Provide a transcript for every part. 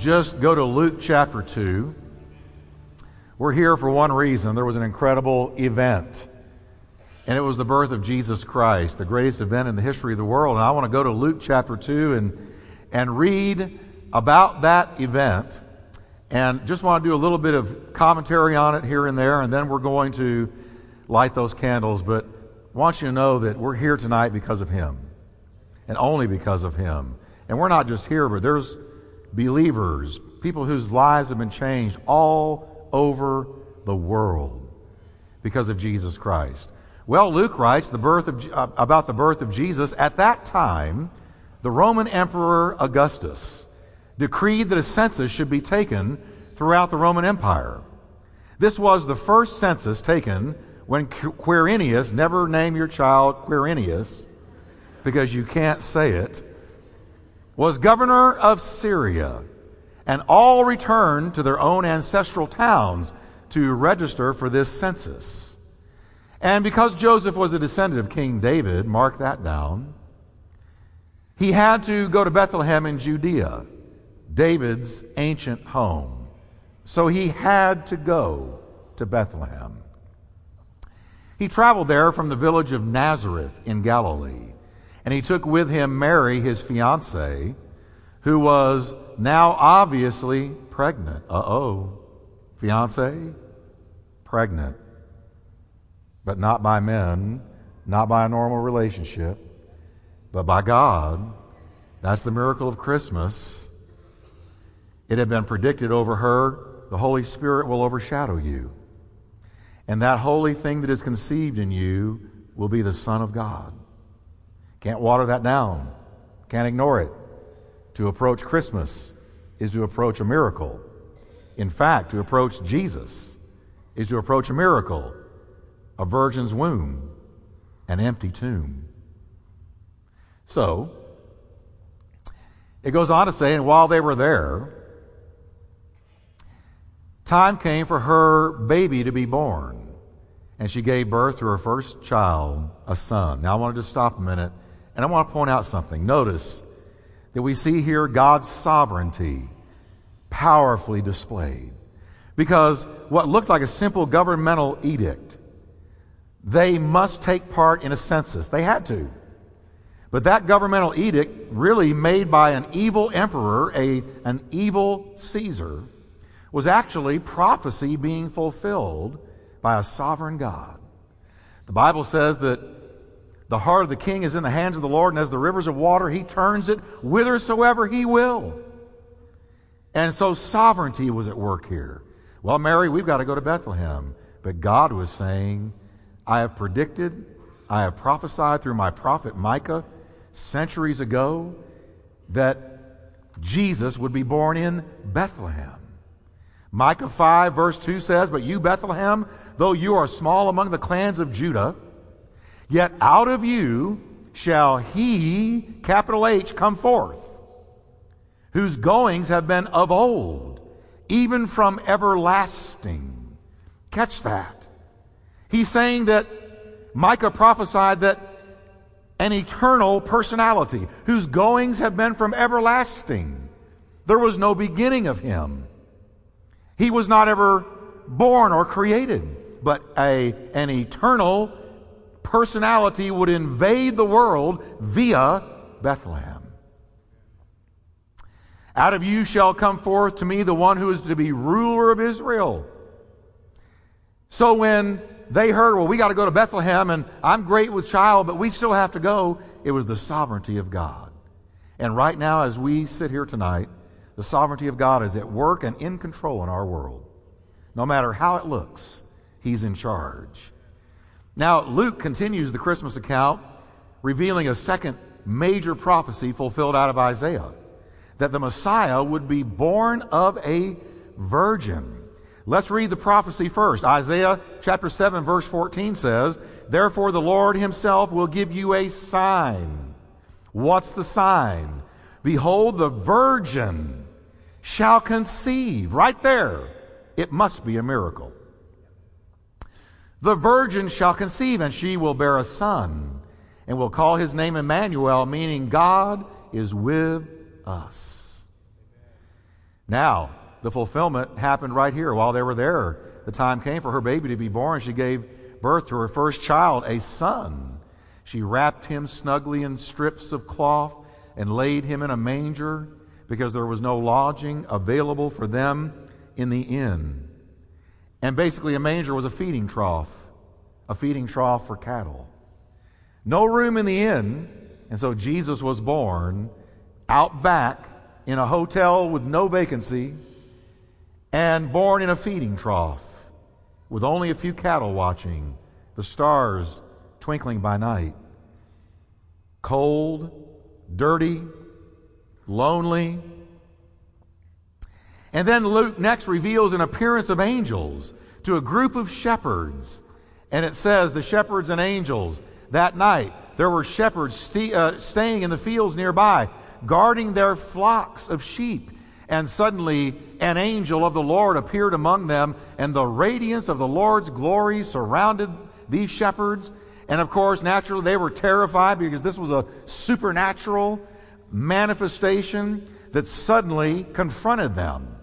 just go to Luke chapter 2. We're here for one reason. There was an incredible event, and it was the birth of Jesus Christ, the greatest event in the history of the world. And I want to go to Luke chapter 2 and, and read about that event and just want to do a little bit of commentary on it here and there, and then we're going to light those candles. But I want you to know that we're here tonight because of Him, and only because of Him. And we're not just here, but there's believers, people whose lives have been changed all over the world because of Jesus Christ. Well, Luke writes the birth of, uh, about the birth of Jesus. At that time, the Roman Emperor Augustus decreed that a census should be taken throughout the Roman Empire. This was the first census taken when Quirinius, never name your child Quirinius because you can't say it, was governor of Syria, and all returned to their own ancestral towns to register for this census. And because Joseph was a descendant of King David, mark that down, he had to go to Bethlehem in Judea David's ancient home. So he had to go to Bethlehem. He traveled there from the village of Nazareth in Galilee, and he took with him Mary, his fiancee, who was now obviously pregnant. Uh oh. Fiance? Pregnant. But not by men, not by a normal relationship, but by God. That's the miracle of Christmas. It had been predicted over her the Holy Spirit will overshadow you. And that holy thing that is conceived in you will be the Son of God. Can't water that down. Can't ignore it. To approach Christmas is to approach a miracle. In fact, to approach Jesus is to approach a miracle a virgin's womb, an empty tomb. So, it goes on to say, and while they were there, time came for her baby to be born. And she gave birth to her first child, a son. Now I want to just stop a minute and I want to point out something. Notice that we see here God's sovereignty powerfully displayed. Because what looked like a simple governmental edict, they must take part in a census. They had to. But that governmental edict, really made by an evil emperor, a, an evil Caesar, was actually prophecy being fulfilled by a sovereign God. The Bible says that the heart of the king is in the hands of the Lord, and as the rivers of water, he turns it whithersoever he will. And so sovereignty was at work here. Well, Mary, we've got to go to Bethlehem. But God was saying, I have predicted, I have prophesied through my prophet Micah centuries ago that Jesus would be born in Bethlehem. Micah 5, verse 2 says, But you, Bethlehem, though you are small among the clans of Judah, yet out of you shall he, capital H, come forth, whose goings have been of old, even from everlasting. Catch that. He's saying that Micah prophesied that an eternal personality, whose goings have been from everlasting. There was no beginning of him. He was not ever born or created, but a, an eternal personality would invade the world via Bethlehem. Out of you shall come forth to me the one who is to be ruler of Israel. So when they heard, well, we got to go to Bethlehem, and I'm great with child, but we still have to go, it was the sovereignty of God. And right now, as we sit here tonight, the sovereignty of God is at work and in control in our world. No matter how it looks, He's in charge. Now, Luke continues the Christmas account, revealing a second major prophecy fulfilled out of Isaiah that the Messiah would be born of a virgin. Let's read the prophecy first. Isaiah chapter 7, verse 14 says, Therefore the Lord himself will give you a sign. What's the sign? Behold, the virgin shall conceive. Right there. It must be a miracle. The virgin shall conceive, and she will bear a son, and will call his name Emmanuel, meaning God is with us. Now, the fulfillment happened right here while they were there. The time came for her baby to be born. She gave birth to her first child, a son. She wrapped him snugly in strips of cloth and laid him in a manger because there was no lodging available for them in the inn. And basically, a manger was a feeding trough, a feeding trough for cattle. No room in the inn, and so Jesus was born out back in a hotel with no vacancy and born in a feeding trough with only a few cattle watching, the stars twinkling by night. Cold, dirty, lonely. And then Luke next reveals an appearance of angels to a group of shepherds. And it says, the shepherds and angels, that night, there were shepherds st- uh, staying in the fields nearby, guarding their flocks of sheep. And suddenly an angel of the Lord appeared among them, and the radiance of the Lord's glory surrounded these shepherds. And of course, naturally, they were terrified because this was a supernatural manifestation that suddenly confronted them.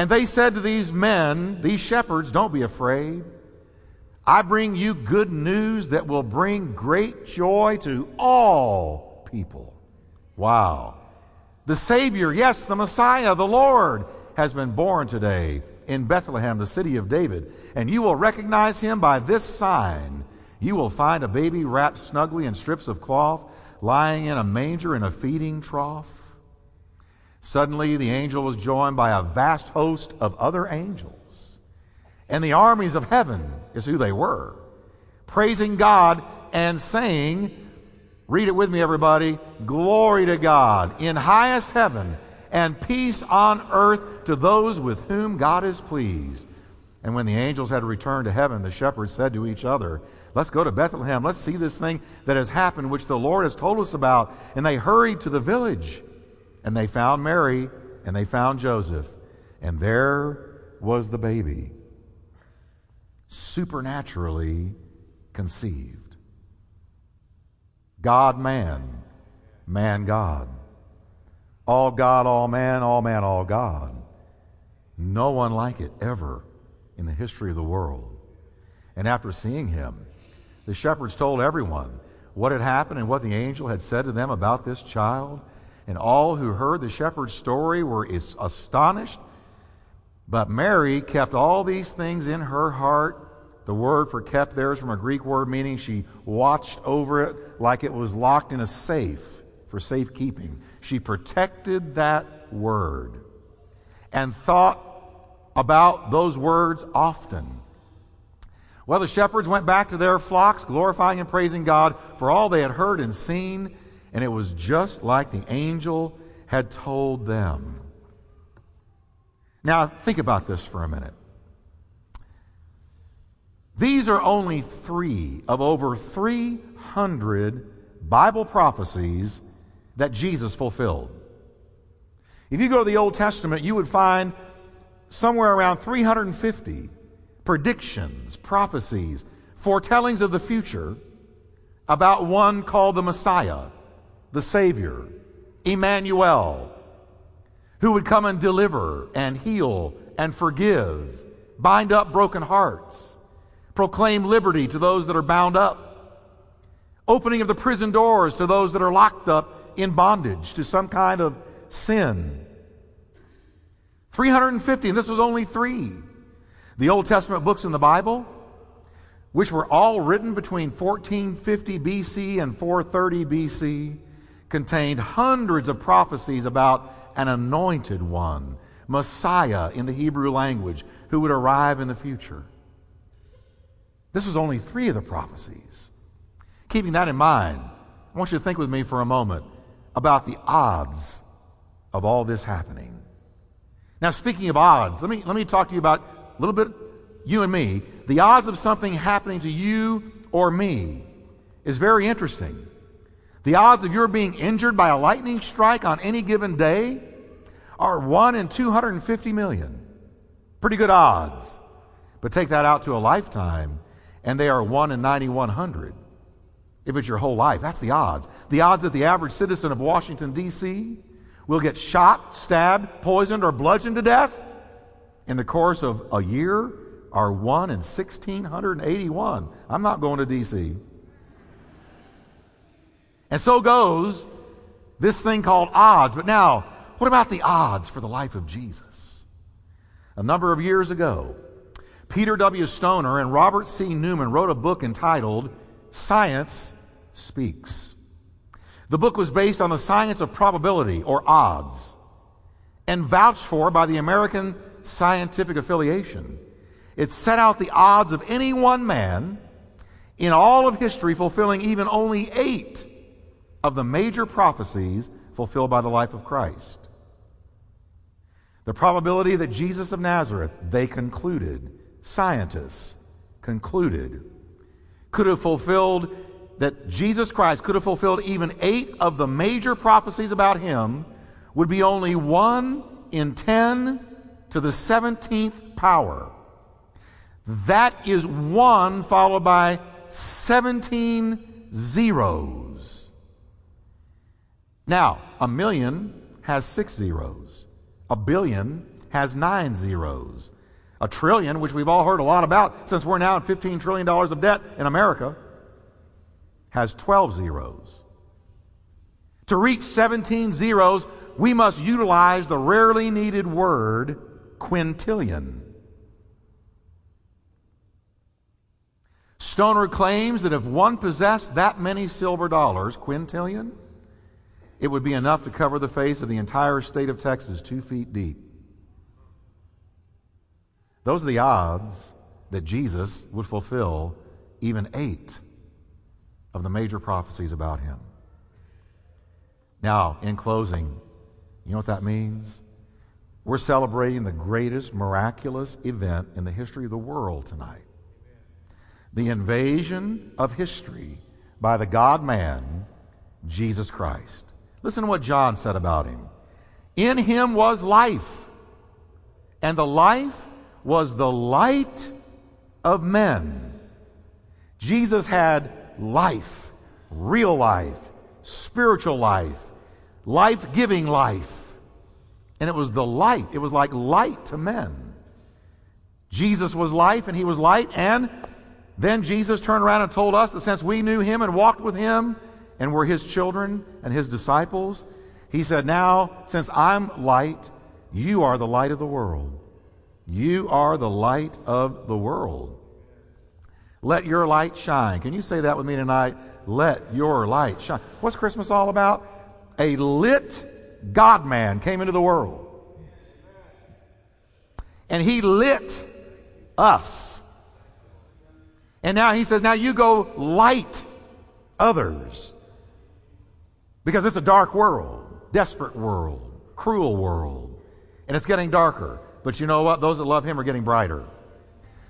And they said to these men, these shepherds, don't be afraid. I bring you good news that will bring great joy to all people. Wow. The Savior, yes, the Messiah, the Lord, has been born today in Bethlehem, the city of David. And you will recognize him by this sign. You will find a baby wrapped snugly in strips of cloth, lying in a manger in a feeding trough. Suddenly, the angel was joined by a vast host of other angels. And the armies of heaven is who they were, praising God and saying, Read it with me, everybody. Glory to God in highest heaven and peace on earth to those with whom God is pleased. And when the angels had returned to heaven, the shepherds said to each other, Let's go to Bethlehem. Let's see this thing that has happened, which the Lord has told us about. And they hurried to the village. And they found Mary, and they found Joseph. And there was the baby, supernaturally conceived. God man, man God. All God, all man, all man, all God. No one like it ever in the history of the world. And after seeing him, the shepherds told everyone what had happened and what the angel had said to them about this child. And all who heard the shepherd's story were astonished. But Mary kept all these things in her heart the word for kept there is from a Greek word meaning she watched over it like it was locked in a safe for safekeeping. She protected that word and thought about those words often. Well, the shepherds went back to their flocks, glorifying and praising God for all they had heard and seen, and it was just like the angel had told them. Now, think about this for a minute. These are only three of over 300 Bible prophecies that Jesus fulfilled. If you go to the Old Testament, you would find somewhere around 350 predictions, prophecies, foretellings of the future about one called the Messiah, the Savior, Emmanuel, who would come and deliver and heal and forgive, bind up broken hearts, proclaim liberty to those that are bound up, opening of the prison doors to those that are locked up in bondage to some kind of sin. 350, and this was only three. The Old Testament books in the Bible, which were all written between 1450 BC and 430 BC, contained hundreds of prophecies about an anointed one, Messiah in the Hebrew language, who would arrive in the future. This was only three of the prophecies. Keeping that in mind, I want you to think with me for a moment about the odds of all this happening. Now, speaking of odds, let me, let me talk to you about a little bit, you and me. The odds of something happening to you or me is very interesting. The odds of your being injured by a lightning strike on any given day are 1 in 250 million. Pretty good odds. But take that out to a lifetime, and they are 1 in 9,100. If it's your whole life, that's the odds. The odds that the average citizen of Washington, D.C. will get shot, stabbed, poisoned, or bludgeoned to death in the course of a year are 1 in 1681. I'm not going to D.C. And so goes this thing called odds. But now, what about the odds for the life of Jesus? A number of years ago, Peter W. Stoner and Robert C. Newman wrote a book entitled Science Speaks. The book was based on the science of probability or odds and vouched for by the American Scientific Affiliation. It set out the odds of any one man in all of history fulfilling even only eight of the major prophecies fulfilled by the life of Christ. The probability that Jesus of Nazareth, they concluded, scientists concluded, could have fulfilled, that Jesus Christ could have fulfilled even eight of the major prophecies about him, would be only one in ten to the 17th power. That is one followed by 17 zeros. Now, a million has six zeros. A billion has nine zeros. A trillion, which we've all heard a lot about since we're now in $15 trillion of debt in America, has 12 zeros. To reach 17 zeros, we must utilize the rarely needed word quintillion. Stoner claims that if one possessed that many silver dollars, quintillion, it would be enough to cover the face of the entire state of Texas two feet deep. Those are the odds that Jesus would fulfill even eight of the major prophecies about him. Now, in closing, you know what that means? We're celebrating the greatest miraculous event in the history of the world tonight the invasion of history by the God man, Jesus Christ. Listen to what John said about him. In him was life, and the life was the light of men. Jesus had life, real life, spiritual life, life giving life. And it was the light. It was like light to men. Jesus was life and he was light. And then Jesus turned around and told us that since we knew him and walked with him and were his children and his disciples, he said, Now, since I'm light, you are the light of the world. You are the light of the world. Let your light shine. Can you say that with me tonight? Let your light shine. What's Christmas all about? A lit God man came into the world. And he lit us. And now he says, now you go light others. Because it's a dark world, desperate world, cruel world. And it's getting darker. But you know what? Those that love him are getting brighter.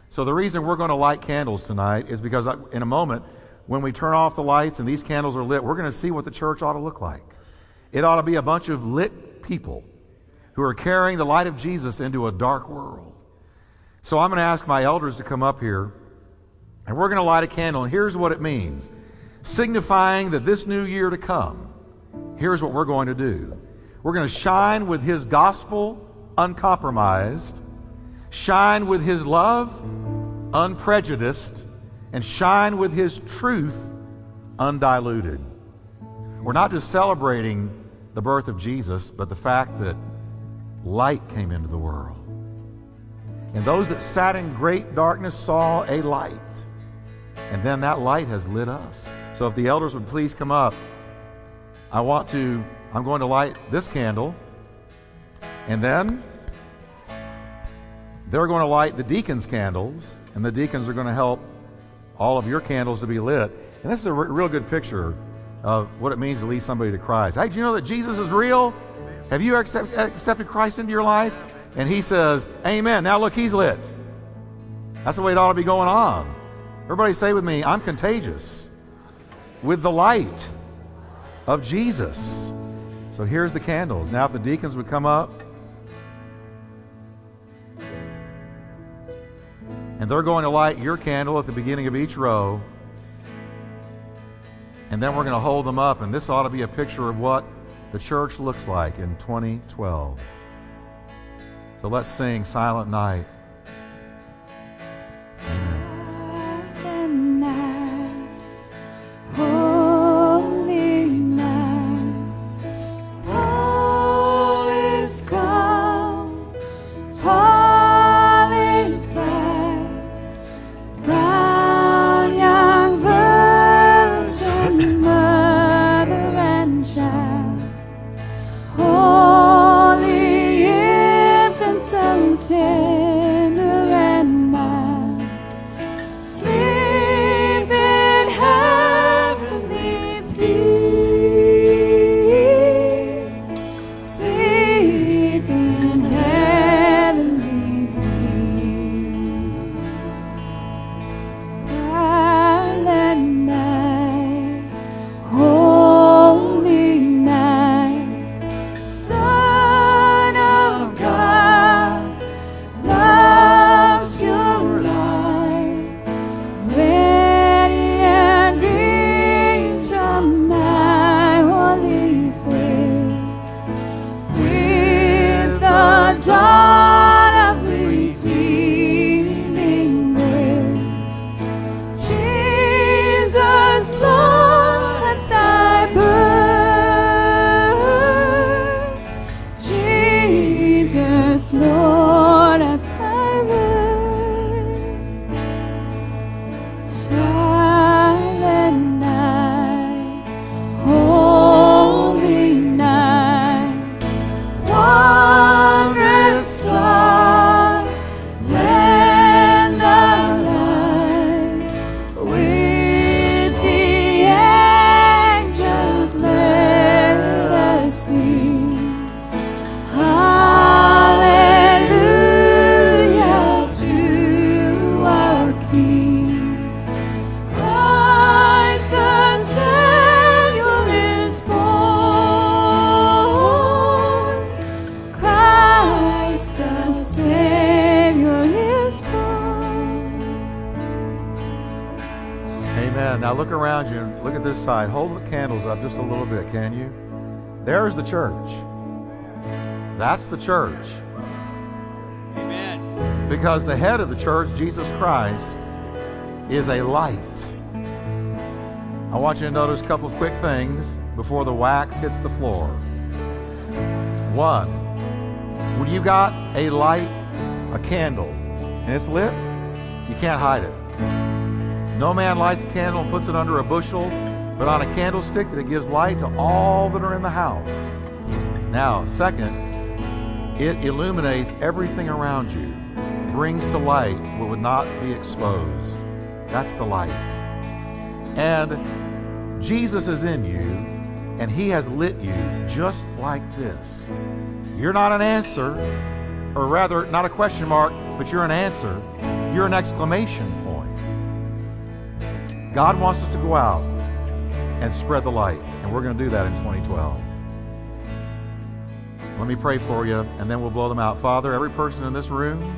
So the reason we're going to light candles tonight is because in a moment, when we turn off the lights and these candles are lit, we're going to see what the church ought to look like. It ought to be a bunch of lit people who are carrying the light of Jesus into a dark world. So I'm going to ask my elders to come up here and we're going to light a candle. And here's what it means signifying that this new year to come, here's what we're going to do. We're going to shine with His gospel uncompromised, shine with His love unprejudiced, and shine with His truth undiluted. We're not just celebrating the birth of Jesus, but the fact that light came into the world. And those that sat in great darkness saw a light. And then that light has lit us. So if the elders would please come up, I want to, I'm going to light this candle. And then they're going to light the deacons' candles, and the deacons are going to help all of your candles to be lit. And this is a real good picture of what it means to lead somebody to Christ. Hey, do you know that Jesus is real? Have you accept, accepted Christ into your life? And he says, Amen. Now look, he's lit. That's the way it ought to be going on. Everybody say with me, I'm contagious with the light of Jesus. So here's the candles. Now, if the deacons would come up, and they're going to light your candle at the beginning of each row, and then we're going to hold them up, and this ought to be a picture of what the church looks like in 2012. So let's sing Silent Night. Just a little bit, can you? There's the church. That's the church. Amen. Because the head of the church, Jesus Christ, is a light. I want you to notice a couple of quick things before the wax hits the floor. One, when you got a light, a candle, and it's lit, you can't hide it. No man lights a candle and puts it under a bushel, but on a candlestick that it gives light to all that are in the house. Now, second, it illuminates everything around you, brings to light what would not be exposed. That's the light. And Jesus is in you, and He has lit you just like this. You're not an answer, or rather, not a question mark, but you're an answer. You're an exclamation point. God wants us to go out and spread the light, and we're going to do that in 2012. Let me pray for you, and then we'll blow them out. Father, every person in this room,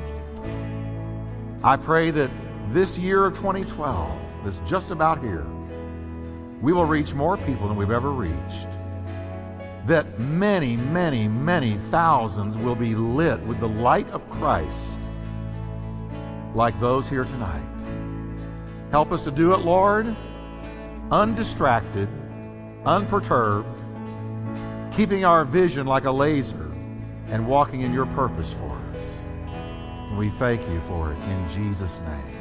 I pray that this year of 2012, that's just about here, we will reach more people than we've ever reached. That many, many, many thousands will be lit with the light of Christ, like those here tonight. Help us to do it, Lord, undistracted, unperturbed, keeping our vision like a laser and walking in your purpose for us. And we thank you for it in Jesus' name.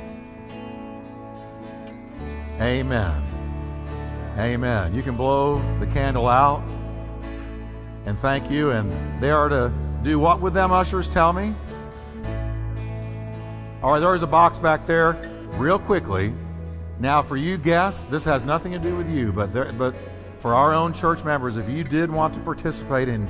Amen. Amen. You can blow the candle out and thank you. And they are to do what with them, ushers? Tell me. All right, there's a box back there. Real quickly. Now, for you guests, this has nothing to do with you, but there, but for our own church members, if you did want to participate in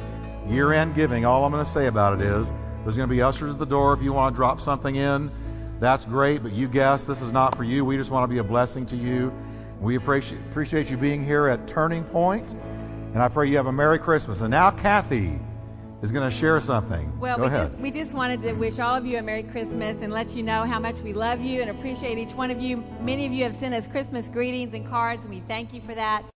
year-end giving, all I'm going to say about it is there's going to be ushers at the door if you want to drop something in. That's great, but you guests, this is not for you. We just want to be a blessing to you. We appreciate appreciate you being here at Turning Point, and I pray you have a Merry Christmas. And now, Kathy is going to share something. Well, Go we ahead. just we just wanted to wish all of you a Merry Christmas and let you know how much we love you and appreciate each one of you. Many of you have sent us Christmas greetings and cards, and we thank you for that.